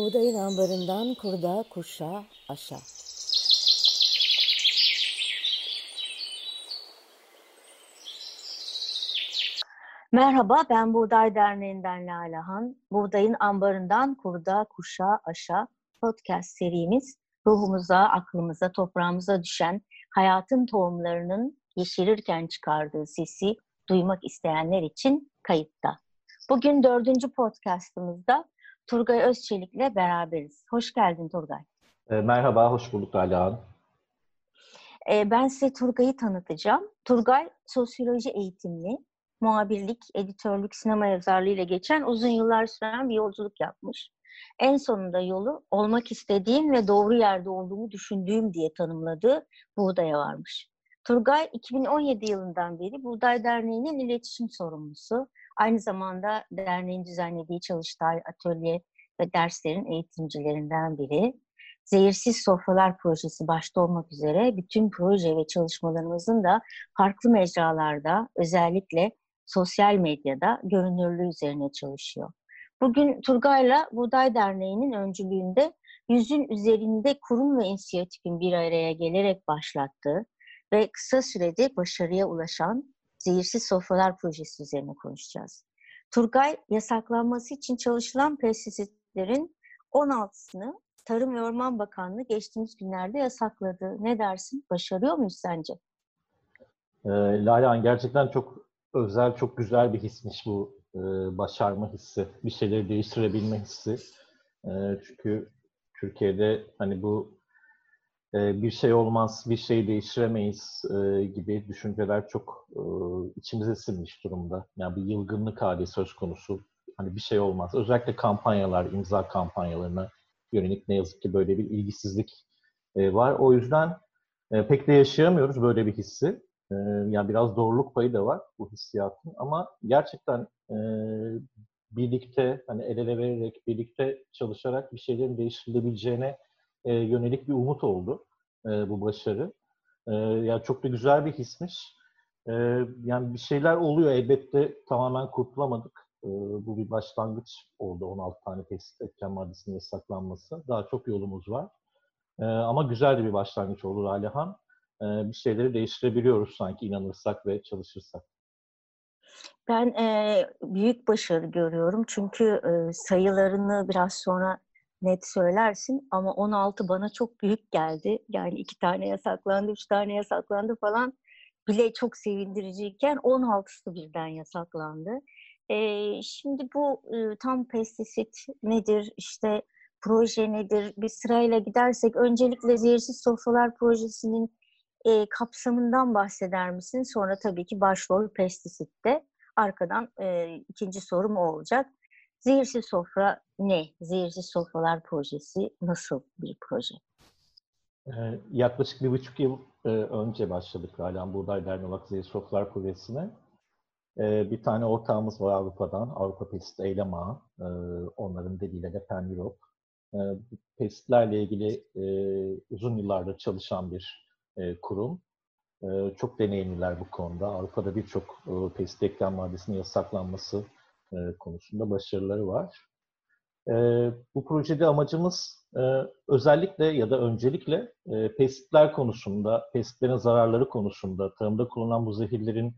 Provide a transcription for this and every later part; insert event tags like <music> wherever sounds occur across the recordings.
Buğdayın ambarından kurda, kuşa, aşa. Merhaba, ben Buğday Derneği'nden Lalahan. Buğdayın ambarından kurda, kuşa, aşa podcast serimiz ruhumuza, aklımıza, toprağımıza düşen hayatın tohumlarının yeşerirken çıkardığı sesi duymak isteyenler için kayıtta. Bugün dördüncü podcastımızda Turgay Özçelik ile beraberiz. Hoş geldin Turgay. E, merhaba, hoş bulduk Alihan. E, ben size Turgay'ı tanıtacağım. Turgay sosyoloji eğitimli, muhabirlik, editörlük, sinema yazarlığı ile geçen uzun yıllar süren bir yolculuk yapmış. En sonunda yolu olmak istediğim ve doğru yerde olduğumu düşündüğüm diye tanımladığı buğdaya varmış. Turgay 2017 yılından beri Buğday Derneği'nin iletişim sorumlusu. Aynı zamanda derneğin düzenlediği çalıştay, atölye ve derslerin eğitimcilerinden biri. Zehirsiz Sofralar Projesi başta olmak üzere bütün proje ve çalışmalarımızın da farklı mecralarda özellikle sosyal medyada görünürlüğü üzerine çalışıyor. Bugün Turgay'la Buğday Derneği'nin öncülüğünde yüzün üzerinde kurum ve inisiyatifin bir araya gelerek başlattığı ve kısa sürede başarıya ulaşan Zehirsiz Sofralar Projesi üzerine konuşacağız. Turgay, yasaklanması için çalışılan pestisitlerin 16'sını Tarım ve Orman Bakanlığı geçtiğimiz günlerde yasakladı. Ne dersin? Başarıyor muyuz sence? E, Lale gerçekten çok özel, çok güzel bir hismiş bu e, başarma hissi. Bir şeyleri değiştirebilme hissi. E, çünkü Türkiye'de hani bu bir şey olmaz, bir şey değiştiremeyiz e, gibi düşünceler çok e, içimize sinmiş durumda. Yani bir yılgınlık hali söz konusu. Hani bir şey olmaz. Özellikle kampanyalar, imza kampanyalarına yönelik ne yazık ki böyle bir ilgisizlik e, var. O yüzden e, pek de yaşayamıyoruz böyle bir hissi. E, yani biraz doğruluk payı da var bu hissiyatın. Ama gerçekten e, birlikte, hani el ele vererek, birlikte çalışarak bir şeylerin değiştirilebileceğine e, yönelik bir umut oldu e, bu başarı. E, yani çok da güzel bir hismiş. E, yani bir şeyler oluyor elbette tamamen kurtulamadık. E, bu bir başlangıç oldu 16 tane tesis etken maddesinin yasaklanması. Daha çok yolumuz var. E, ama güzel de bir başlangıç oldu Alihan. E, bir şeyleri değiştirebiliyoruz sanki inanırsak ve çalışırsak. Ben e, büyük başarı görüyorum çünkü e, sayılarını biraz sonra net söylersin ama 16 bana çok büyük geldi. Yani iki tane yasaklandı, üç tane yasaklandı falan bile çok sevindiriciyken 16'sı birden yasaklandı. Ee, şimdi bu e, tam pestisit nedir, işte proje nedir bir sırayla gidersek öncelikle Zehirsiz Sofralar Projesi'nin e, kapsamından bahseder misin? Sonra tabii ki başrol pestisitte. Arkadan e, ikinci sorum o olacak. Zehirsiz Sofra ne? Zehirsiz Sofralar Projesi nasıl bir proje? Ee, yaklaşık bir buçuk yıl e, önce başladık Halen Buğday Derneği olarak Zehirsiz Sofralar Projesi'ne. E, bir tane ortağımız var Avrupa'dan, Avrupa Pesit Eylem Ağı. E, onların dediğiyle de Pen Europe. E, pesitlerle ilgili uzun yıllardır çalışan bir e, kurum. Çok deneyimliler bu konuda. Avrupa'da birçok e, pesit eklem maddesinin yasaklanması e, konusunda başarıları var. E, bu projede amacımız e, özellikle ya da öncelikle e, konusunda, pesitlerin zararları konusunda, tarımda kullanılan bu zehirlerin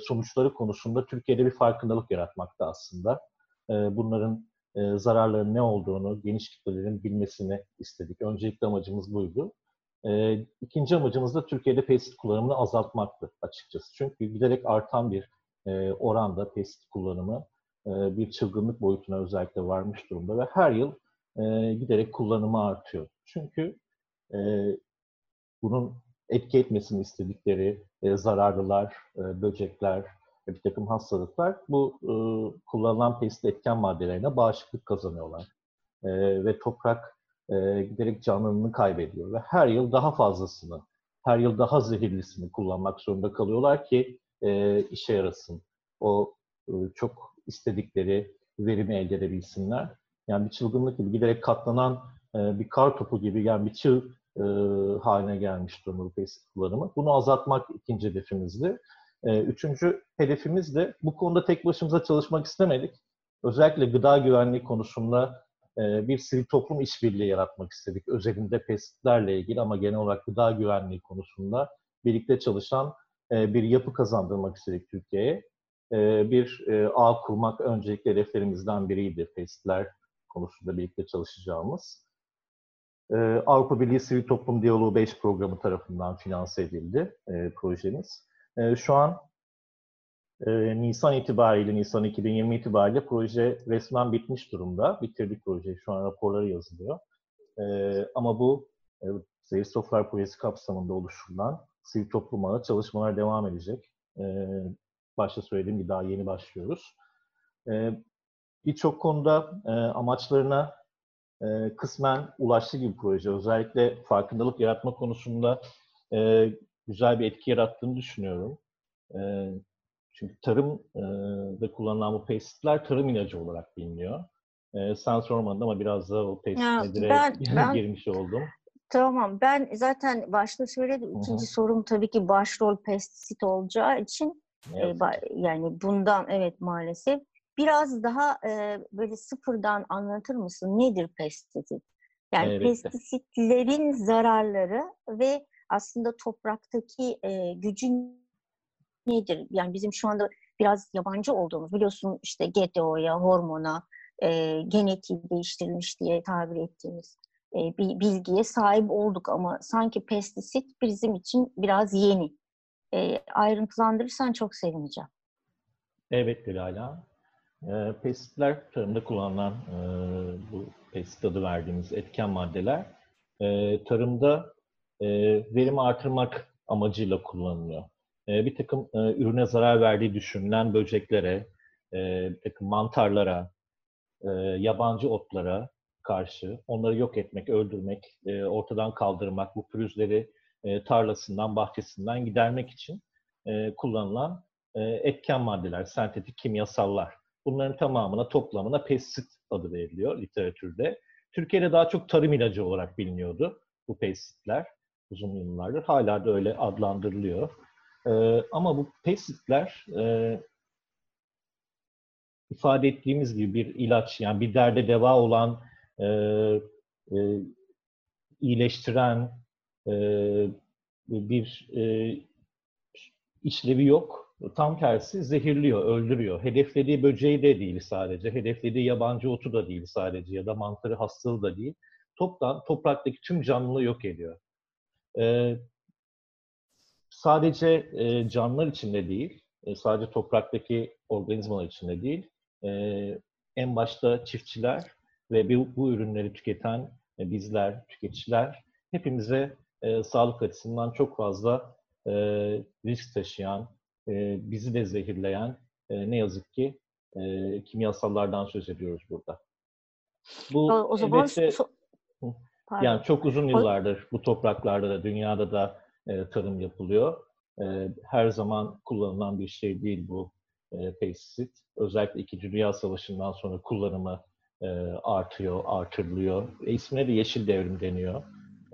sonuçları konusunda Türkiye'de bir farkındalık yaratmakta aslında. Bunların e, zararların ne olduğunu geniş kitlelerin bilmesini istedik. Öncelikle amacımız buydu. E, ikinci amacımız da Türkiye'de pestisit kullanımını azaltmaktı açıkçası. Çünkü giderek artan bir e, oranda pestisit kullanımı e, bir çılgınlık boyutuna özellikle varmış durumda ve her yıl e, giderek kullanımı artıyor. Çünkü bunun etki etmesini istedikleri zararlılar, böcekler, bir takım hastalıklar bu kullanılan pestisit etken maddelerine bağışıklık kazanıyorlar. Ve toprak giderek canlılığını kaybediyor ve her yıl daha fazlasını, her yıl daha zehirlisini kullanmak zorunda kalıyorlar ki e, işe yarasın. O e, çok istedikleri verimi elde edebilsinler. Yani bir çılgınlık gibi giderek katlanan e, bir kar topu gibi yani bir çığ e, haline gelmiş durumda pestisit kullanımı. Bunu azaltmak ikinci hedefimizdi. E, üçüncü hedefimiz de bu konuda tek başımıza çalışmak istemedik. Özellikle gıda güvenliği konusunda e, bir sivil toplum işbirliği yaratmak istedik. Özelinde pestitlerle ilgili ama genel olarak gıda güvenliği konusunda birlikte çalışan e, bir yapı kazandırmak istedik Türkiye'ye. E, bir e, ağ kurmak öncelikle hedeflerimizden biriydi pestitler konusunda birlikte çalışacağımız. E, Avrupa Birliği Sivil Toplum Diyaloğu 5 programı tarafından finanse edildi projemiz. Şu an Nisan itibariyle, Nisan 2020 itibariyle proje resmen bitmiş durumda. Bitirdik projeyi. Şu an raporları yazılıyor. Ama bu e, Soflar Projesi kapsamında oluşturulan sivil toplum ağı çalışmalar devam edecek. E, başta söylediğim gibi daha yeni başlıyoruz. E, Birçok konuda e, amaçlarına e, kısmen ulaştı gibi proje. Özellikle farkındalık yaratma konusunda e, güzel bir etki yarattığını düşünüyorum. E, çünkü tarımda kullanılan bu pestisitler tarım ilacı olarak biliniyor. E, sen sormadın ama biraz da o ben, <laughs> ben, girmiş oldum. Tamam. Ben zaten başta söyledim. İkinci Hı-hı. sorum tabii ki başrol pestisit olacağı için evet. e, yani bundan evet maalesef biraz daha e, böyle sıfırdan anlatır mısın? Nedir pestisit? Yani evet. pestisitlerin zararları ve aslında topraktaki e, gücün nedir? Yani bizim şu anda biraz yabancı olduğumuz biliyorsun işte GDO'ya, hormona, e, genetiği değiştirilmiş diye tabir ettiğimiz e, bir bilgiye sahip olduk ama sanki pestisit bizim için biraz yeni. E, ayrıntılandırırsan çok sevineceğim. Evet Lala. E, pestisitler tarımda kullanılan e, bu pestisit adı verdiğimiz etken maddeler e, tarımda e, verimi artırmak amacıyla kullanılıyor. E, bir takım e, ürüne zarar verdiği düşünülen böceklere, e, bir takım mantarlara, e, yabancı otlara karşı onları yok etmek, öldürmek, e, ortadan kaldırmak, bu pürüzleri e, tarlasından, bahçesinden gidermek için e, kullanılan e, etken maddeler, sentetik kimyasallar. Bunların tamamına, toplamına pestisit adı veriliyor literatürde. Türkiye'de daha çok tarım ilacı olarak biliniyordu bu pestisitler uzun yıllardır. Hala da öyle adlandırılıyor. E, ama bu pestisitler e, ifade ettiğimiz gibi bir ilaç, yani bir derde deva olan, e, e, iyileştiren e, bir e, işlevi yok. Tam tersi zehirliyor, öldürüyor. Hedeflediği böceği de değil sadece, hedeflediği yabancı otu da değil sadece ya da mantarı hastalığı da değil. Toptan topraktaki tüm canlılığı yok ediyor. Ee, sadece e, canlılar içinde değil, e, sadece topraktaki organizmalar içinde değil, e, en başta çiftçiler ve bu, bu ürünleri tüketen e, bizler, tüketiciler hepimize e, sağlık açısından çok fazla e, risk taşıyan, e, bizi de zehirleyen e, ne yazık ki e, kimyasallardan söz ediyoruz burada. Bu o, zaman elbette, so yani çok uzun yıllardır bu topraklarda da dünyada da e, tarım yapılıyor. E, her zaman kullanılan bir şey değil bu e, pestisit. Özellikle İkinci Dünya Savaşı'ndan sonra kullanımı e, artıyor, artırılıyor. E, de yeşil devrim deniyor.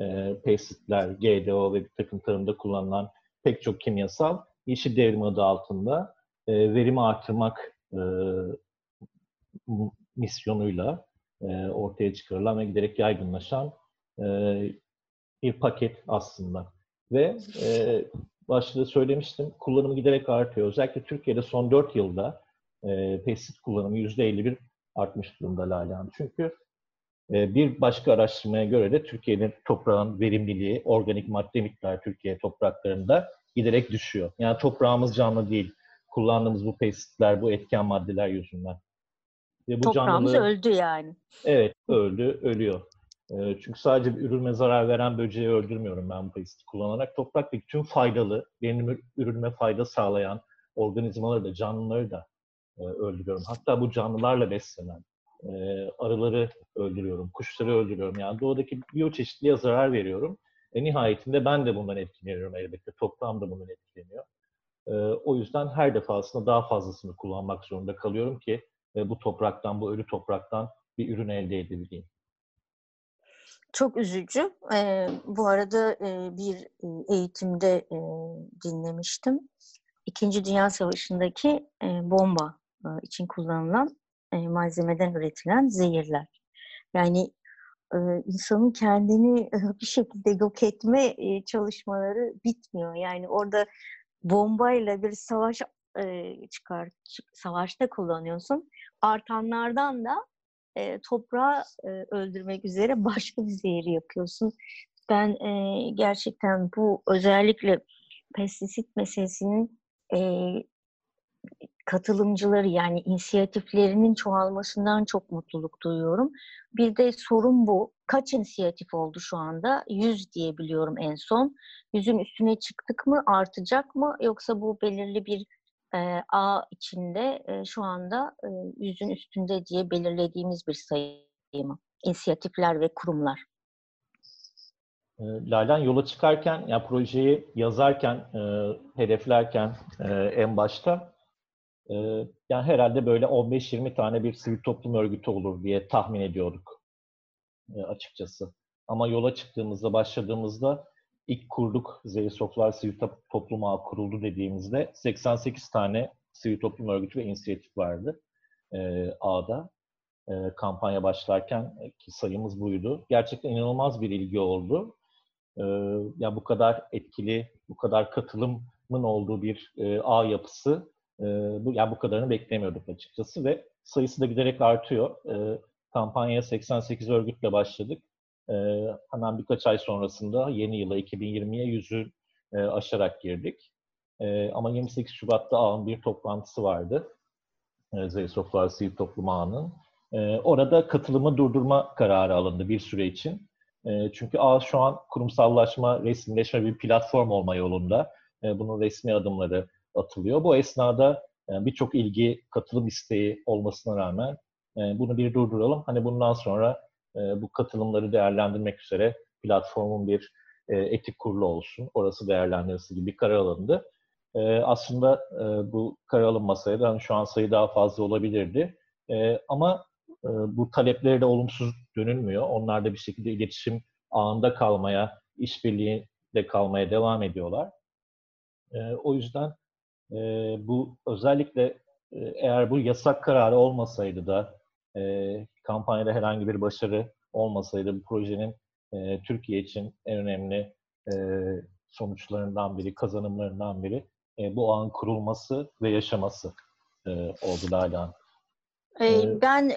E, pestisitler, GDO ve bir takım tarımda kullanılan pek çok kimyasal yeşil devrim adı altında e, verimi artırmak e, misyonuyla ortaya çıkarılan ve giderek yaygınlaşan bir paket aslında. Ve e, başta söylemiştim, kullanımı giderek artıyor. Özellikle Türkiye'de son 4 yılda e, pestisit kullanımı %51 artmış durumda Lalehan. Çünkü e, bir başka araştırmaya göre de Türkiye'nin toprağın verimliliği, organik madde miktarı Türkiye topraklarında giderek düşüyor. Yani toprağımız canlı değil. Kullandığımız bu pestisitler, bu etken maddeler yüzünden. Ve bu Toprağımız canlılığı, öldü yani. Evet, öldü, ölüyor. Çünkü sadece bir ürünme zarar veren böceği öldürmüyorum ben bu pestisiti kullanarak. Topraktaki tüm faydalı, benim ürünme fayda sağlayan organizmaları da, canlıları da öldürüyorum. Hatta bu canlılarla beslenen arıları öldürüyorum, kuşları öldürüyorum. Yani doğadaki biyoçeşitliğe zarar veriyorum. E, nihayetinde ben de bundan etkileniyorum elbette. Toprağım da bundan etkileniyor. E, o yüzden her defasında daha fazlasını kullanmak zorunda kalıyorum ki e, bu topraktan, bu ölü topraktan bir ürün elde edebileyim. Çok üzücü. E, bu arada e, bir e, eğitimde e, dinlemiştim. İkinci Dünya Savaşı'ndaki e, bomba e, için kullanılan e, malzemeden üretilen zehirler. Yani e, insanın kendini bir şekilde yok etme e, çalışmaları bitmiyor. Yani orada bombayla bir savaş e, çıkar, savaşta kullanıyorsun. Artanlardan da e, toprağı e, öldürmek üzere <laughs> başka bir zehri yapıyorsun. Ben e, gerçekten bu özellikle pestisit meselesinin e, katılımcıları yani inisiyatiflerinin çoğalmasından çok mutluluk duyuyorum. Bir de sorun bu. Kaç inisiyatif oldu şu anda? Yüz diye biliyorum en son. Yüzün üstüne çıktık mı? Artacak mı? Yoksa bu belirli bir e, ağ içinde e, şu anda e, yüzün üstünde diye belirlediğimiz bir sayı mı? İnisiyatifler ve kurumlar. Lalen yola çıkarken, yani projeyi yazarken, e, hedeflerken e, en başta e, yani herhalde böyle 15-20 tane bir sivil toplum örgütü olur diye tahmin ediyorduk e, açıkçası. Ama yola çıktığımızda, başladığımızda ilk kurduk Zeysoflar Sivil Toplum Ağı kuruldu dediğimizde 88 tane sivil toplum örgütü ve inisiyatif vardı e, ağda. E, kampanya başlarken ki sayımız buydu. Gerçekten inanılmaz bir ilgi oldu. E, ya bu kadar etkili, bu kadar katılımın olduğu bir e, ağ yapısı e, bu yani bu kadarını beklemiyorduk açıkçası ve sayısı da giderek artıyor. E, kampanyaya 88 örgütle başladık. E, hemen birkaç ay sonrasında yeni yıla 2020'ye yüzü e, aşarak girdik. E, ama 28 Şubat'ta ağın bir toplantısı vardı. E, Zeysoflar Sivil Toplum Ağı'nın. E, orada katılımı durdurma kararı alındı bir süre için. E, çünkü ağ şu an kurumsallaşma, resimleşme bir platform olma yolunda. E, bunun resmi adımları atılıyor. Bu esnada e, birçok ilgi, katılım isteği olmasına rağmen e, bunu bir durduralım. Hani bundan sonra e, bu katılımları değerlendirmek üzere platformun bir etik kurulu olsun. Orası değerlendirilsin gibi bir karar alındı. Aslında bu karar alınmasaydı hani şu an sayı daha fazla olabilirdi. Ama bu talepleri de olumsuz dönülmüyor. Onlar da bir şekilde iletişim ağında kalmaya, işbirliğinde kalmaya devam ediyorlar. O yüzden e, bu özellikle eğer bu yasak kararı olmasaydı da e, kampanyada herhangi bir başarı olmasaydı bu projenin e, Türkiye için en önemli e, sonuçlarından biri, kazanımlarından biri e, bu ağın kurulması ve yaşaması e, oldu Lala ben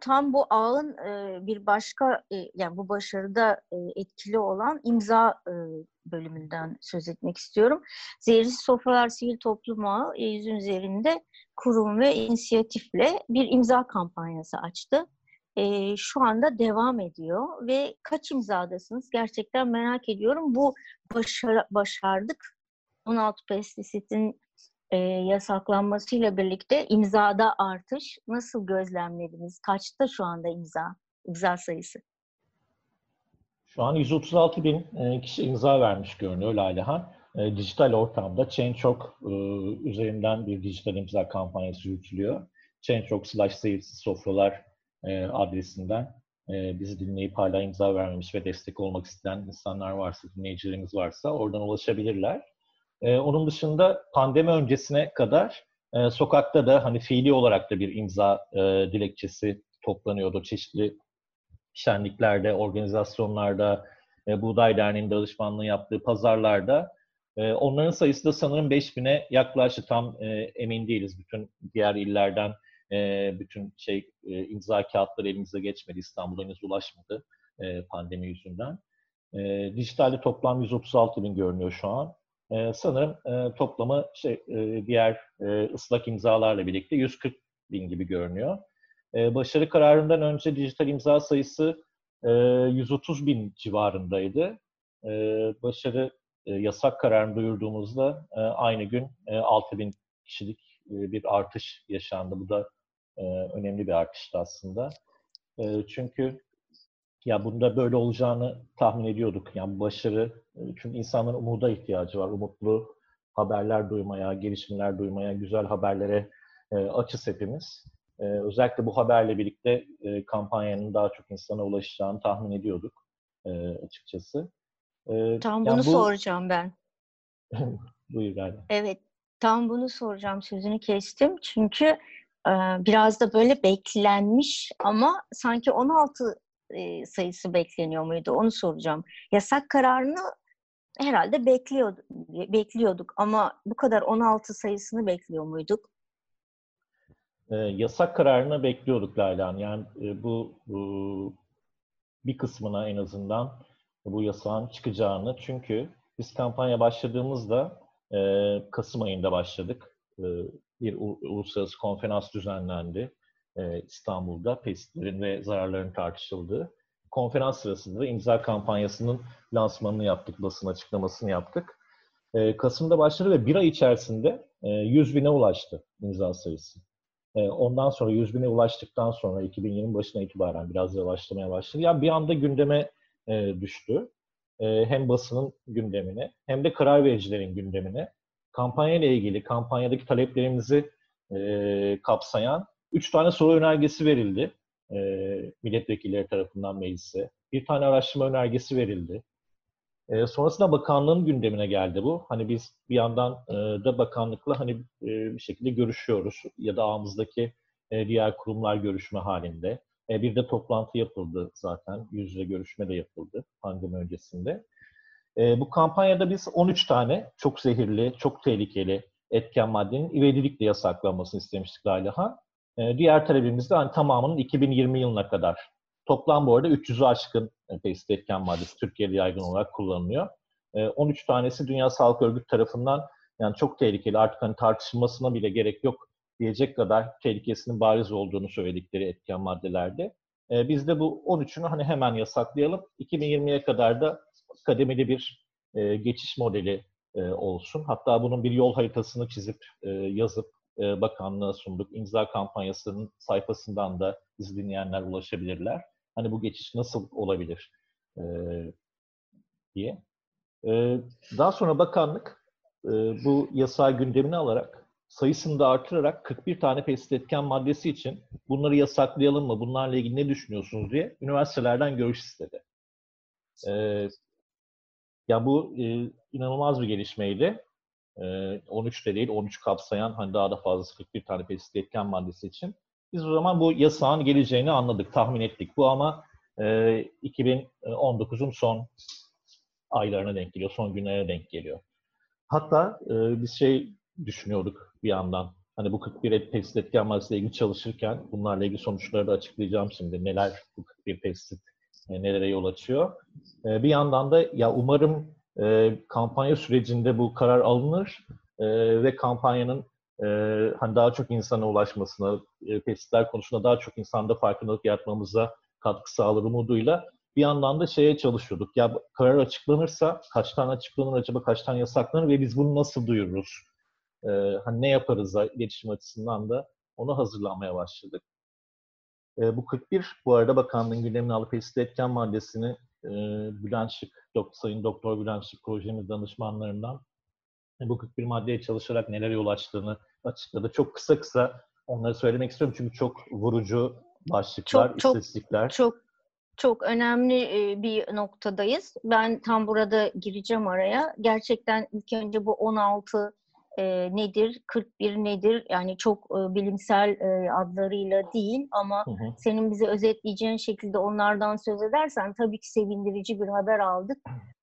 tam bu ağın bir başka yani bu başarıda etkili olan imza bölümünden söz etmek istiyorum. Zehirsiz Sofralar Sivil Toplum Ağı yüzün üzerinde kurum ve inisiyatifle bir imza kampanyası açtı. Şu anda devam ediyor ve kaç imzadasınız? Gerçekten merak ediyorum. Bu başar başardık. 16 pestisitin e, yasaklanmasıyla birlikte imzada artış nasıl gözlemlediniz? Kaçta şu anda imza, imza sayısı? Şu an 136 bin e, kişi imza vermiş görünüyor Lalehan. E, dijital ortamda Change.org e, üzerinden bir dijital imza kampanyası yürütülüyor. Change.org slash seyirsiz sofralar e, adresinden e, bizi dinleyip hala imza vermemiş ve destek olmak isteyen insanlar varsa, dinleyicilerimiz varsa oradan ulaşabilirler. E, onun dışında pandemi öncesine kadar e, sokakta da hani fiili olarak da bir imza e, dilekçesi toplanıyordu. Çeşitli şenliklerde, organizasyonlarda, e, Buğday Derneği'nin danışmanlığı yaptığı pazarlarda e, onların sayısı da sanırım 5000'e yaklaştı. Tam emin değiliz. Bütün diğer illerden bütün şey imza kağıtları elimize geçmedi. İstanbul'a henüz ulaşmadı pandemi yüzünden. E, dijitalde toplam 136 bin görünüyor şu an. E, sanırım e, toplamı şey, e, diğer e, ıslak imzalarla birlikte 140 bin gibi görünüyor. E, başarı kararından önce dijital imza sayısı e, 130 bin civarındaydı. E, başarı e, yasak kararını duyurduğumuzda e, aynı gün e, 6 bin kişilik e, bir artış yaşandı. Bu da e, önemli bir artıştı aslında. E, çünkü ya bunda böyle olacağını tahmin ediyorduk. Yani başarı, e, çünkü insanların umuda ihtiyacı var. Umutlu haberler duymaya, gelişmeler duymaya, güzel haberlere e, açız hepimiz. E, özellikle bu haberle birlikte e, kampanyanın daha çok insana ulaşacağını tahmin ediyorduk e, açıkçası. E, tam bunu bu... soracağım ben. <laughs> Buyur galiba. Evet, tam bunu soracağım. Sözünü kestim. Çünkü e, biraz da böyle beklenmiş ama sanki 16 e, sayısı bekleniyor muydu? Onu soracağım. Yasak kararını herhalde bekliyorduk, bekliyorduk ama bu kadar 16 sayısını bekliyor muyduk? E, yasak kararını bekliyorduk Laylan. Yani e, bu, bu bir kısmına en azından bu yasağın çıkacağını. Çünkü biz kampanya başladığımızda Kasım ayında başladık. Bir uluslararası konferans düzenlendi e, İstanbul'da pestlerin ve zararların tartışıldığı. Konferans sırasında da imza kampanyasının lansmanını yaptık, basın açıklamasını yaptık. E, Kasım'da başladı ve bir ay içerisinde e, 100 bine ulaştı imza sayısı. E, ondan sonra 100 bine ulaştıktan sonra 2020 başına itibaren biraz yavaşlamaya başladı. Yani bir anda gündeme e, düştü. E, hem basının gündemine hem de karar vericilerin gündemine kampanya ile ilgili kampanyadaki taleplerimizi e, kapsayan üç tane soru önergesi verildi e, milletvekilleri tarafından meclise. Bir tane araştırma önergesi verildi. E, sonrasında bakanlığın gündemine geldi bu. Hani biz bir yandan e, da bakanlıkla hani e, bir şekilde görüşüyoruz ya da ağımızdaki e, diğer kurumlar görüşme halinde. E, bir de toplantı yapıldı zaten. Yüz yüze görüşme de yapıldı pandemi öncesinde. E, bu kampanyada biz 13 tane çok zehirli, çok tehlikeli etken maddenin ivedilikle yasaklanmasını istemiştik Laleha. E, diğer talebimiz de hani tamamının 2020 yılına kadar. Toplam bu arada 300'ü aşkın e, pestisit etken maddesi Türkiye'de yaygın olarak kullanılıyor. E, 13 tanesi Dünya Sağlık Örgütü tarafından yani çok tehlikeli artık hani tartışılmasına bile gerek yok diyecek kadar tehlikesinin bariz olduğunu söyledikleri etken maddelerde. E, biz de bu 13'ünü hani hemen yasaklayalım. 2020'ye kadar da kademeli bir e, geçiş modeli e, olsun. Hatta bunun bir yol haritasını çizip e, yazıp e, bakanlığa sunduk. İmza kampanyasının sayfasından da bizi dinleyenler ulaşabilirler. Hani bu geçiş nasıl olabilir e, diye. E, daha sonra bakanlık e, bu yasağı gündemine alarak sayısını da artırarak 41 tane pestisit etken maddesi için bunları yasaklayalım mı, bunlarla ilgili ne düşünüyorsunuz diye üniversitelerden görüş istedi. E, ya bu e, inanılmaz bir gelişmeydi. E, 13 de değil, 13 kapsayan hani daha da fazlası 41 tane pestisit etken maddesi için. Biz o zaman bu yasağın geleceğini anladık, tahmin ettik. Bu ama e, 2019'un son aylarına denk geliyor, son günlere denk geliyor. Hatta biz şey düşünüyorduk bir yandan. Hani bu 41 pestisit etken maddesiyle ilgili çalışırken bunlarla ilgili sonuçları da açıklayacağım şimdi. Neler bu 41 pestisit nelere yol açıyor. Bir yandan da ya umarım e, kampanya sürecinde bu karar alınır e, ve kampanyanın e, hani daha çok insana ulaşmasına, e, pestisitler konusunda daha çok insanda farkındalık yaratmamıza katkı sağlar umuduyla bir yandan da şeye çalışıyorduk. Ya karar açıklanırsa kaç tane açıklanır acaba, kaç tane yasaklanır ve biz bunu nasıl duyururuz? Ee, hani ne yaparız iletişim açısından da onu hazırlamaya başladık. Ee, bu 41 bu arada bakanlığın gündemine alıp pestisit etken maddesini e, Bülent Şık, dok, Sayın Doktor Bülent Şık projemiz danışmanlarından e, bu 41 maddeye çalışarak neler yol açtığını açıkladı. Çok kısa kısa onları söylemek istiyorum çünkü çok vurucu başlıklar, çok, istatistikler. Çok çok önemli bir noktadayız. Ben tam burada gireceğim araya. Gerçekten ilk önce bu 16 e, nedir, 41 nedir? Yani çok e, bilimsel e, adlarıyla değil ama hı hı. senin bize özetleyeceğin şekilde onlardan söz edersen tabii ki sevindirici bir haber aldık.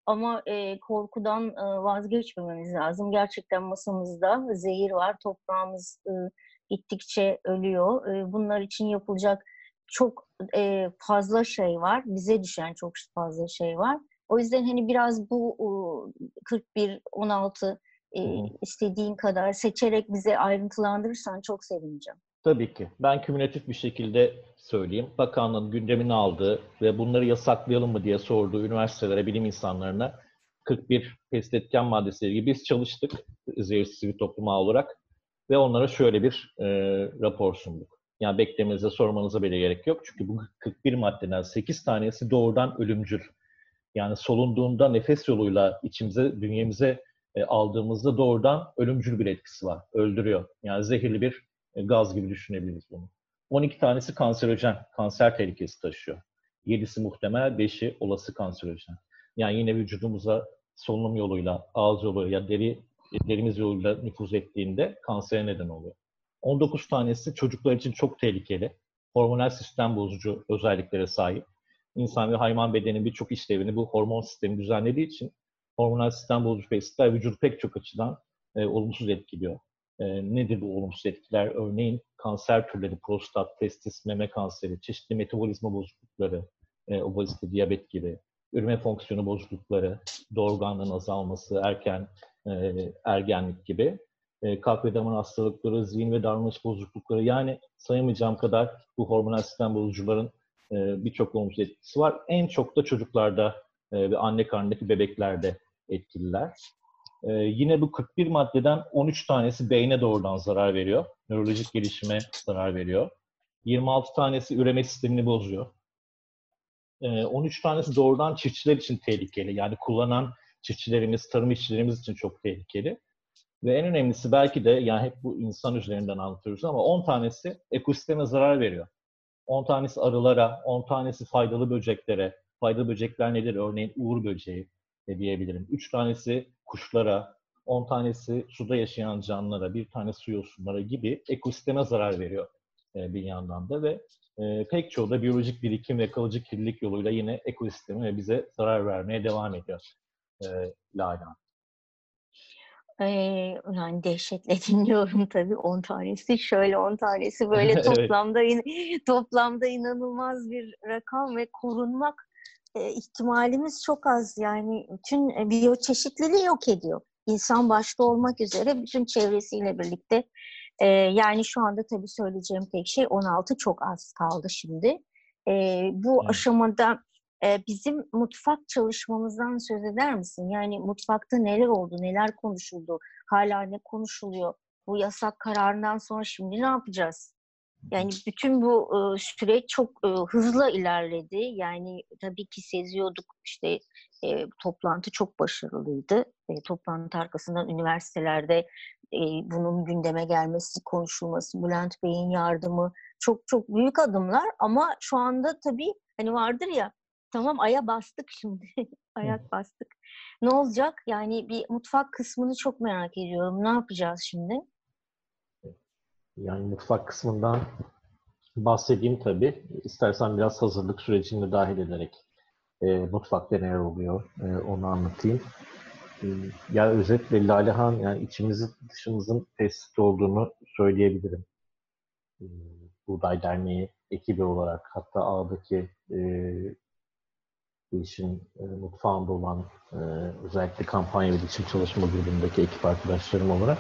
Ama e, korkudan e, vazgeçmememiz lazım. Gerçekten masamızda zehir var, toprağımız e, gittikçe ölüyor. E, bunlar için yapılacak çok e, fazla şey var. Bize düşen çok fazla şey var. O yüzden hani biraz bu e, 41, 16 e, istediğin kadar seçerek bize ayrıntılandırırsan çok sevineceğim. Tabii ki. Ben kümülatif bir şekilde söyleyeyim. Bakanlığın gündemini aldığı ve bunları yasaklayalım mı diye sorduğu üniversitelere, bilim insanlarına 41 pest etken maddesiyle ilgili biz çalıştık zehirsiz sivil topluma olarak ve onlara şöyle bir e, rapor sunduk. Yani beklemenize, sormanıza bile gerek yok. Çünkü bu 41 maddeden 8 tanesi doğrudan ölümcül. Yani solunduğunda nefes yoluyla içimize, bünyemize e, aldığımızda doğrudan ölümcül bir etkisi var. Öldürüyor. Yani zehirli bir e, gaz gibi düşünebiliriz bunu. 12 tanesi kanserojen, kanser tehlikesi taşıyor. 7'si muhtemel, 5'i olası kanserojen. Yani yine vücudumuza solunum yoluyla, ağız yoluyla ya deri derimiz yoluyla nüfuz ettiğinde kansere neden oluyor. 19 tanesi çocuklar için çok tehlikeli. Hormonal sistem bozucu özelliklere sahip. insan ve hayvan bedeninin birçok işlevini bu hormon sistemi düzenlediği için hormonal sistem bozucu pestisitler vücudu pek çok açıdan e, olumsuz etkiliyor. E, nedir bu olumsuz etkiler? Örneğin kanser türleri, prostat, testis, meme kanseri, çeşitli metabolizma bozuklukları, e, obezite, diyabet gibi, üreme fonksiyonu bozuklukları, doğurganlığın azalması, erken e, ergenlik gibi, e, kalp ve damar hastalıkları, zihin ve davranış bozuklukları yani sayamayacağım kadar bu hormonal sistem bozucuların e, birçok olumsuz etkisi var. En çok da çocuklarda ve anne karnındaki bebeklerde etkililer. E, yine bu 41 maddeden 13 tanesi beyne doğrudan zarar veriyor. Nörolojik gelişime zarar veriyor. 26 tanesi üreme sistemini bozuyor. 13 tanesi doğrudan çiftçiler için tehlikeli. Yani kullanan çiftçilerimiz, tarım işçilerimiz için çok tehlikeli. Ve en önemlisi belki de yani hep bu insan üzerinden anlatıyoruz ama 10 tanesi ekosisteme zarar veriyor. 10 tanesi arılara, 10 tanesi faydalı böceklere. Faydalı böcekler nedir? Örneğin uğur böceği de diyebilirim. 3 tanesi kuşlara, 10 tanesi suda yaşayan canlılara, bir tane su yosunlara gibi ekosisteme zarar veriyor bir yandan da ve pek çoğu da biyolojik birikim ve kalıcı kirlilik yoluyla yine ekosisteme ve bize zarar vermeye devam ediyor. E, Lala. Ee, yani dehşetle <laughs> dinliyorum tabii 10 tanesi şöyle 10 tanesi böyle <laughs> toplamda in, toplamda inanılmaz bir rakam ve korunmak e, ihtimalimiz çok az yani bütün e, biyoçeşitliliği yok ediyor. İnsan başta olmak üzere bütün çevresiyle birlikte e, yani şu anda tabii söyleyeceğim tek şey 16 çok az kaldı şimdi. E, bu evet. aşamada bizim mutfak çalışmamızdan söz eder misin? Yani mutfakta neler oldu, neler konuşuldu, hala ne konuşuluyor? Bu yasak kararından sonra şimdi ne yapacağız? Yani bütün bu e, süreç çok e, hızlı ilerledi. Yani tabii ki seziyorduk işte e, toplantı çok başarılıydı. E, toplantı arkasından üniversitelerde e, bunun gündeme gelmesi, konuşulması, Bülent Bey'in yardımı çok çok büyük adımlar ama şu anda tabii hani vardır ya Tamam aya bastık şimdi. <laughs> Ayak bastık. Ne olacak? Yani bir mutfak kısmını çok merak ediyorum. Ne yapacağız şimdi? Yani mutfak kısmından bahsedeyim tabii. İstersen biraz hazırlık sürecini dahil ederek e, mutfakta neler oluyor e, onu anlatayım. E, ya özetle Lalehan yani içimizin dışımızın tesis olduğunu söyleyebilirim. E, Buğday Derneği ekibi olarak hatta ağdaki e, bu işin e, mutfağında olan e, özellikle kampanya ve iletişim çalışma grubundaki ekip arkadaşlarım olarak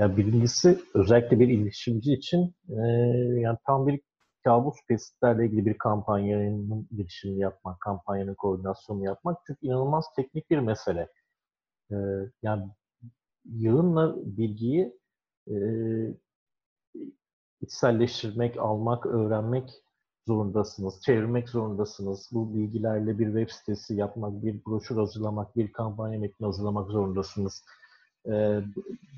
ya birincisi özellikle bir iletişimci için e, yani tam bir kabus pesitlerle ilgili bir kampanyanın girişimini yapmak, kampanyanın koordinasyonunu yapmak çünkü inanılmaz teknik bir mesele. E, yani yığınla bilgiyi e, içselleştirmek, almak, öğrenmek zorundasınız, çevirmek zorundasınız. Bu bilgilerle bir web sitesi yapmak, bir broşür hazırlamak, bir kampanya metni hazırlamak zorundasınız. Ee,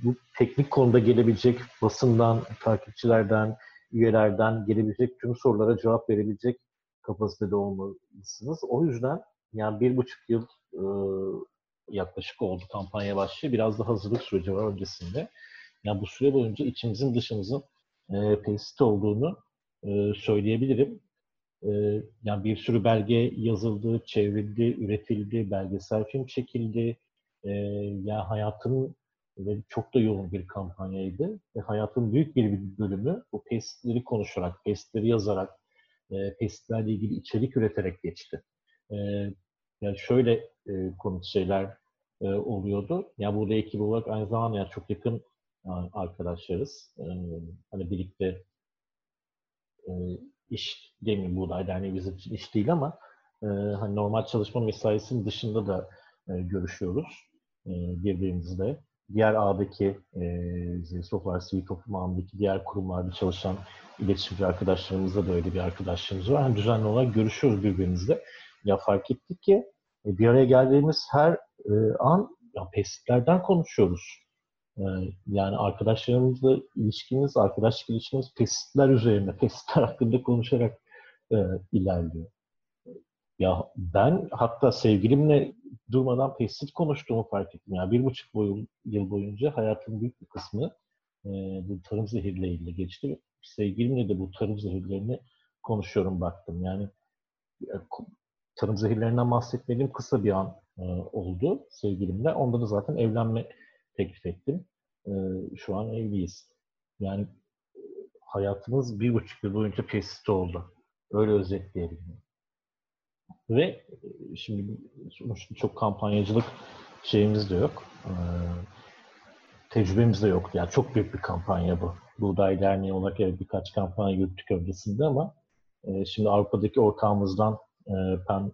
bu teknik konuda gelebilecek basından, takipçilerden, üyelerden gelebilecek tüm sorulara cevap verebilecek kapasitede olmalısınız. O yüzden yani bir buçuk yıl e, yaklaşık oldu kampanya başlıyor. Biraz da hazırlık süreci var öncesinde. Yani bu süre boyunca içimizin dışımızın e, pesite olduğunu e, söyleyebilirim. E, yani bir sürü belge yazıldı, çevrildi, üretildi, belgesel film çekildi. E, yani hayatın ve çok da yoğun bir kampanyaydı. Ve hayatın büyük bir bölümü bu pestleri konuşarak, pestleri yazarak, e, pestlerle ilgili içerik üreterek geçti. E, yani şöyle e, konu şeyler e, oluyordu. Yani burada ekip olarak aynı zamanda yani çok yakın yani arkadaşlarız. E, hani birlikte e, iş demeyeyim Buğday Derneği bizim için iş değil ama e, hani normal çalışma mesaisinin dışında da e, görüşüyoruz e, birbirimizle. Diğer ağdaki e, Software Sivil Toplum ağındaki diğer kurumlarda çalışan iletişimci arkadaşlarımızla da öyle bir arkadaşlarımız var. Yani düzenli olarak görüşüyoruz birbirimizle. Ya fark ettik ki e, bir araya geldiğimiz her e, an ya pesitlerden konuşuyoruz. Ee, yani arkadaşlarımızla ilişkimiz, arkadaşlık ilişkimiz pesitler üzerine, pesitler hakkında konuşarak e, ilerliyor. Ya ben hatta sevgilimle durmadan pestisit konuştuğumu fark ettim. Yani bir buçuk boy, yıl boyunca hayatımın büyük bir kısmı e, bu tarım zehirleriyle geçti. Sevgilimle de bu tarım zehirlerini konuşuyorum baktım. Yani tarım zehirlerinden bahsetmediğim kısa bir an e, oldu sevgilimle. Onda da zaten evlenme teklif ettim. E, şu an evliyiz. Yani hayatımız bir buçuk yıl boyunca pestisit oldu. Öyle özetleyebilirim. Ve e, şimdi çok kampanyacılık şeyimiz de yok. Ee, tecrübemiz de yok. Yani çok büyük bir kampanya bu. Buğday Derneği olarak evet birkaç kampanya yürüttük öncesinde ama e, şimdi Avrupa'daki ortağımızdan e, PEN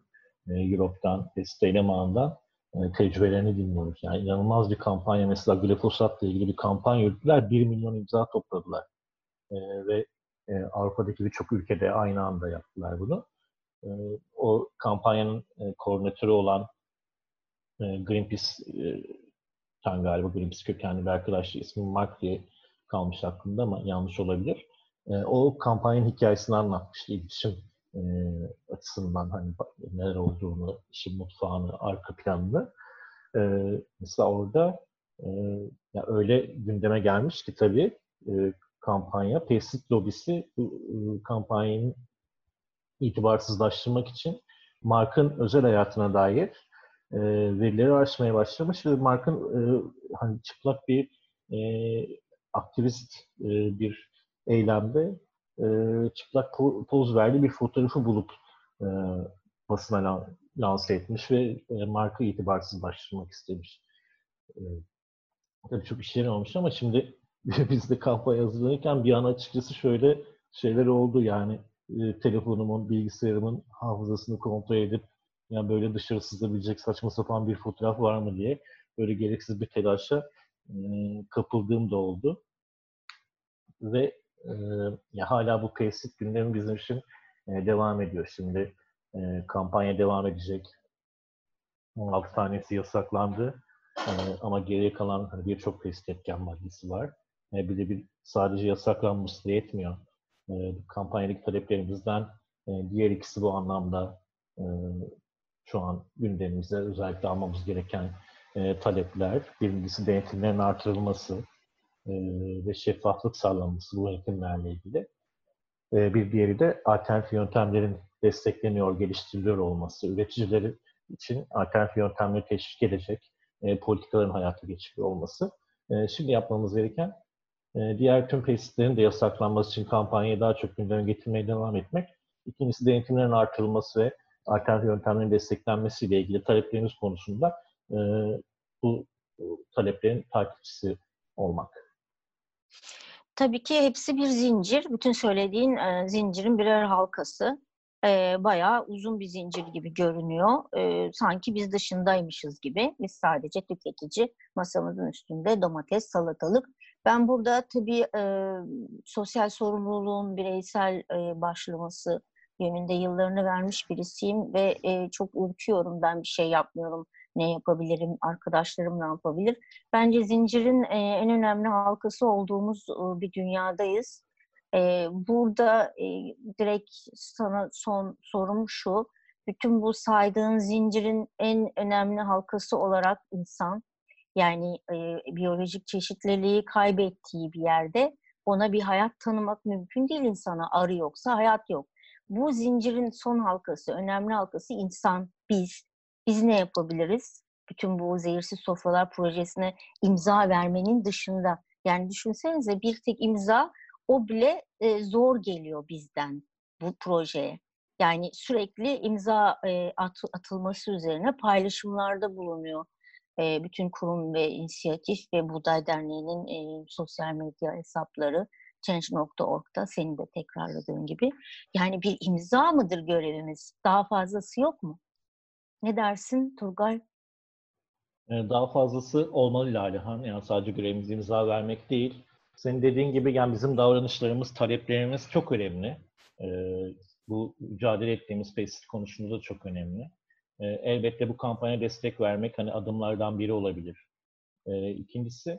e, Europe'dan, Esteleman'dan e, tecrübelerini dinliyoruz. Yani inanılmaz bir kampanya. Mesela glifosatla ilgili bir kampanya yürüttüler. 1 milyon imza topladılar. Ve Avrupa'daki birçok ülkede aynı anda yaptılar bunu. E, o kampanyanın e, koordinatörü olan e, Greenpeace e, galiba Greenpeace kökenli bir arkadaş ismi Mark diye kalmış aklımda ama yanlış olabilir. O kampanyanın hikayesini anlatmıştı. İletişim açısından hani neler olduğunu, işin mutfağını, arka planını. Mesela orada e, ya öyle gündeme gelmiş ki tabii kampanya, pestisit lobisi bu kampanyanın itibarsızlaştırmak için markın özel hayatına dair e, verileri açmaya başlamış ve markın e, hani çıplak bir e, aktivist e, bir eylemde e, çıplak poz verdiği bir fotoğrafı bulup e, basına lanse etmiş ve e, marka itibarsızlaştırmak istemiş. E, tabii çok işlerin olmuş ama şimdi <laughs> biz de kampanya hazırlanırken bir an açıkçası şöyle şeyler oldu yani e, telefonumun, bilgisayarımın hafızasını kontrol edip yani böyle dışarı sızabilecek saçma sapan bir fotoğraf var mı diye böyle gereksiz bir telaşa e, kapıldığım da oldu. Ve e, ya hala bu tesis gündemi bizim için e, devam ediyor. Şimdi e, kampanya devam edecek. 16 tanesi yasaklandı. E, ama geriye kalan hani birçok tesis etken maddesi var. E, bir de bir sadece yasaklanması da yetmiyor. E, kampanyadaki taleplerimizden e, diğer ikisi bu anlamda e, şu an gündemimizde özellikle almamız gereken talepler. Birincisi denetimlerin artırılması ve şeffaflık sağlanması bu denetimlerle ilgili. Bir diğeri de alternatif yöntemlerin destekleniyor, geliştiriliyor olması. Üreticileri için alternatif yöntemleri teşvik edecek politikaların hayata geçiriyor olması. Şimdi yapmamız gereken diğer tüm pestisitlerin de yasaklanması için kampanyayı daha çok gündeme getirmeye devam etmek. İkincisi denetimlerin artırılması ve alternatif yöntemlerin desteklenmesiyle ilgili taleplerimiz konusunda e, bu taleplerin takipçisi olmak. Tabii ki hepsi bir zincir. Bütün söylediğin e, zincirin birer halkası. E, bayağı uzun bir zincir gibi görünüyor. E, sanki biz dışındaymışız gibi. Biz sadece tüketici masamızın üstünde domates, salatalık. Ben burada tabii e, sosyal sorumluluğun bireysel e, başlaması yönünde yıllarını vermiş birisiyim ve e, çok ürküyorum ben bir şey yapmıyorum ne yapabilirim, arkadaşlarım ne yapabilir? Bence zincirin e, en önemli halkası olduğumuz e, bir dünyadayız. E, burada e, direkt sana son sorum şu, bütün bu saydığın zincirin en önemli halkası olarak insan, yani e, biyolojik çeşitliliği kaybettiği bir yerde ona bir hayat tanımak mümkün değil insana. Arı yoksa hayat yok bu zincirin son halkası, önemli halkası insan, biz. Biz ne yapabiliriz? Bütün bu zehirsiz sofralar projesine imza vermenin dışında. Yani düşünsenize bir tek imza o bile e, zor geliyor bizden bu projeye. Yani sürekli imza e, at, atılması üzerine paylaşımlarda bulunuyor e, bütün kurum ve inisiyatif ve Buğday Derneği'nin e, sosyal medya hesapları Change.org'da senin de tekrarladığın gibi. Yani bir imza mıdır görevimiz? Daha fazlası yok mu? Ne dersin Turgay? Ee, daha fazlası olmalı Lalehan. Yani sadece görevimiz imza vermek değil. Senin dediğin gibi yani bizim davranışlarımız, taleplerimiz çok önemli. Ee, bu mücadele ettiğimiz pestisit konusunda da çok önemli. Ee, elbette bu kampanya destek vermek hani adımlardan biri olabilir. Ee, ikincisi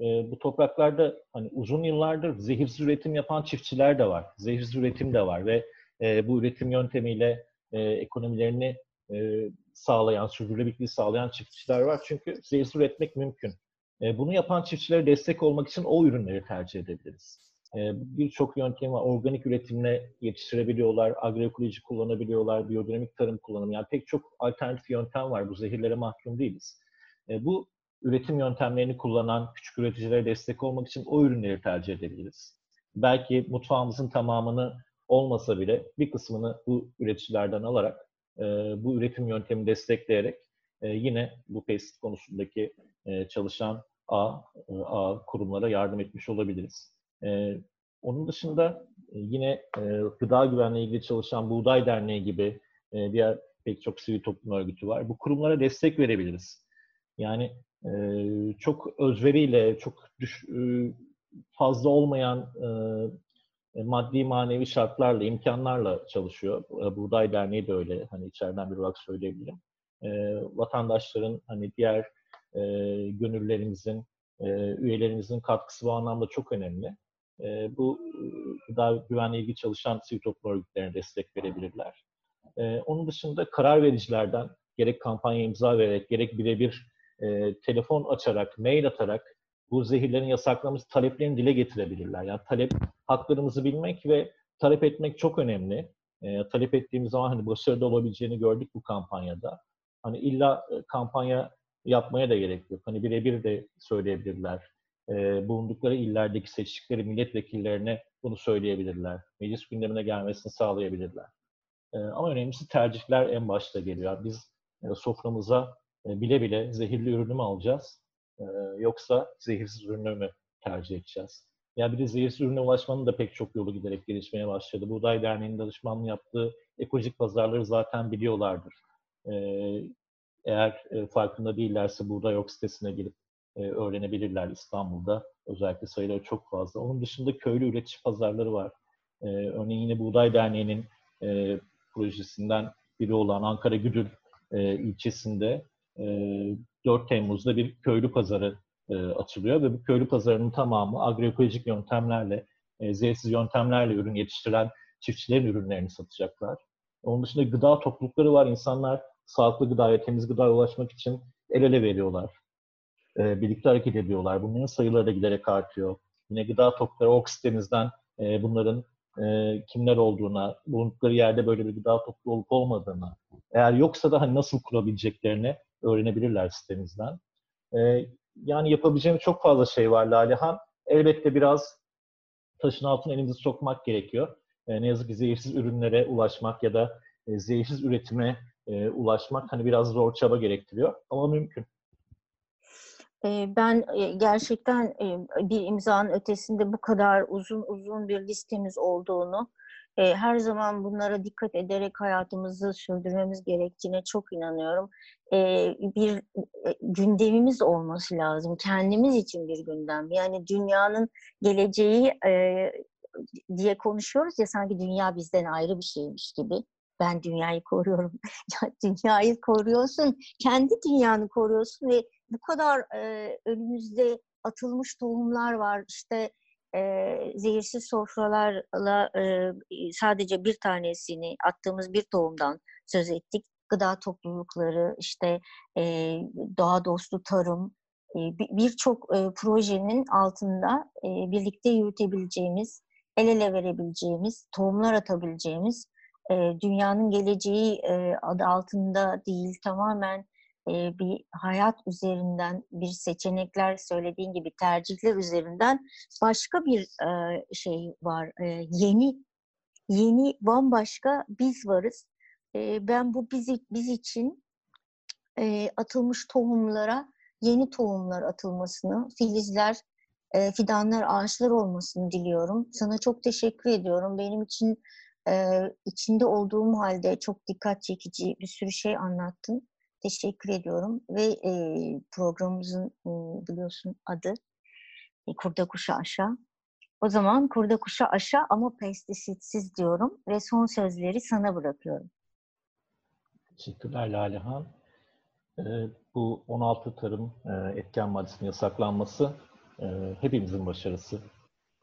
e, bu topraklarda hani uzun yıllardır zehirsiz üretim yapan çiftçiler de var. Zehirsiz üretim de var ve e, bu üretim yöntemiyle e, ekonomilerini e, sağlayan, sürdürülebilirliği sağlayan çiftçiler var. Çünkü zehirsiz üretmek mümkün. E, bunu yapan çiftçilere destek olmak için o ürünleri tercih edebiliriz. E, Birçok yöntem var. Organik üretimle yetiştirebiliyorlar, agroekoloji kullanabiliyorlar, biyodinamik tarım kullanımı. Yani pek çok alternatif yöntem var. Bu zehirlere mahkum değiliz. E, bu üretim yöntemlerini kullanan küçük üreticilere destek olmak için o ürünleri tercih edebiliriz. Belki mutfağımızın tamamını olmasa bile bir kısmını bu üreticilerden alarak, e, bu üretim yöntemini destekleyerek e, yine bu pestisit konusundaki e, çalışan A, e, A kurumlara yardım etmiş olabiliriz. E, onun dışında e, yine e, gıda güvenliği ilgili çalışan Buğday Derneği gibi e, diğer pek çok sivil toplum örgütü var. Bu kurumlara destek verebiliriz. Yani e, çok özveriyle, çok düş, e, fazla olmayan e, maddi manevi şartlarla, imkanlarla çalışıyor. E, Buğday Derneği de öyle. Hani içeriden bir olarak söyleyebilirim. E, vatandaşların hani diğer e, gönüllerimizin, e, üyelerimizin katkısı bu anlamda çok önemli. E, bu gıda güvenliği ilgili çalışan sivil toplum örgütlerine destek verebilirler. E, onun dışında karar vericilerden gerek kampanya imza vererek, gerek birebir e, telefon açarak, mail atarak bu zehirlerin yasaklanması taleplerini dile getirebilirler. Yani talep, haklarımızı bilmek ve talep etmek çok önemli. E, talep ettiğimiz zaman hani başarılı olabileceğini gördük bu kampanyada. Hani illa e, kampanya yapmaya da gerek yok. Hani birebir de söyleyebilirler. E, bulundukları illerdeki seçtikleri milletvekillerine bunu söyleyebilirler. Meclis gündemine gelmesini sağlayabilirler. E, ama önemlisi tercihler en başta geliyor. Biz e, soframıza e, bile bile zehirli ürünü mü alacağız? E, yoksa zehirsiz ürünü mü tercih edeceğiz? Ya bir de zehirsiz ürüne ulaşmanın da pek çok yolu giderek gelişmeye başladı. Buğday Derneği'nin danışmanlığı yaptığı ekolojik pazarları zaten biliyorlardır. E, eğer farkında değillerse Buğday Yok sitesine girip öğrenebilirler İstanbul'da. Özellikle sayıları çok fazla. Onun dışında köylü üretici pazarları var. Örneğin yine Buğday Derneği'nin projesinden biri olan Ankara Güdül ilçesinde 4 Temmuz'da bir köylü pazarı açılıyor ve bu köylü pazarının tamamı agroekolojik yöntemlerle, zehirsiz yöntemlerle ürün yetiştiren çiftçilerin ürünlerini satacaklar. Onun dışında gıda toplulukları var. İnsanlar sağlıklı gıdaya, temiz gıdaya ulaşmak için el ele veriyorlar. birlikte hareket ediyorlar. Bunların sayıları da giderek artıyor. Yine gıda toplulukları ok sitemizden bunların kimler olduğuna, bulundukları yerde böyle bir gıda topluluğu olup olmadığına, eğer yoksa da hani nasıl kurabileceklerini öğrenebilirler sitemizden. E, yani yapabileceğimiz çok fazla şey var Lalehan. Elbette biraz taşın altına elimizi sokmak gerekiyor. E, ne yazık ki zehirsiz ürünlere ulaşmak ya da e, zehirsiz üretime e, ulaşmak hani biraz zor çaba gerektiriyor ama mümkün. Ben gerçekten bir imzanın ötesinde bu kadar uzun uzun bir listemiz olduğunu e, her zaman bunlara dikkat ederek hayatımızı sürdürmemiz gerektiğine çok inanıyorum. E, bir e, gündemimiz olması lazım. Kendimiz için bir gündem. Yani dünyanın geleceği e, diye konuşuyoruz ya sanki dünya bizden ayrı bir şeymiş gibi. Ben dünyayı koruyorum. <laughs> ya dünyayı koruyorsun, kendi dünyanı koruyorsun ve bu kadar e, önümüzde atılmış tohumlar var. İşte e, zehirsiz sofralarla e, sadece bir tanesini attığımız bir tohumdan söz ettik. Gıda toplulukları, işte e, doğa dostu tarım, e, birçok e, projenin altında e, birlikte yürütebileceğimiz, el ele verebileceğimiz, tohumlar atabileceğimiz, e, dünyanın geleceği e, adı altında değil, tamamen e, bir hayat üzerinden bir seçenekler söylediğin gibi tercihler üzerinden başka bir e, şey var. Yeni yeni bambaşka biz varız. Ben bu biz, biz için atılmış tohumlara yeni tohumlar atılmasını, filizler, fidanlar, ağaçlar olmasını diliyorum. Sana çok teşekkür ediyorum. Benim için e, içinde olduğum halde çok dikkat çekici bir sürü şey anlattın. Teşekkür ediyorum ve e, programımızın e, biliyorsun adı e, Kurda Kuşa Aşağı. O zaman Kurda Kuşa Aşağı ama pestisitsiz diyorum ve son sözleri sana bırakıyorum. Teşekkürler Lalehan. E, bu 16 tarım e, etken maddesinin yasaklanması e, hepimizin başarısı.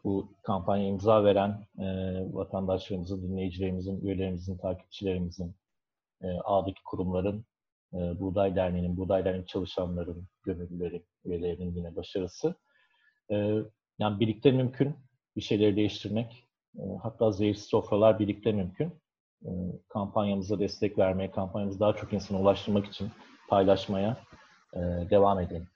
Bu kampanya imza veren e, vatandaşlarımızın, dinleyicilerimizin, üyelerimizin, takipçilerimizin, e, ağdaki kurumların e, Buğday Derneği'nin, Buğday Derneği çalışanların, gönüllülerin, üyelerinin yine başarısı. E, yani birlikte mümkün. bir şeyleri değiştirmek, e, hatta zehirsiz sofralar birlikte mümkün. E, kampanyamıza destek vermeye, kampanyamızı daha çok insana ulaştırmak için paylaşmaya e, devam edelim.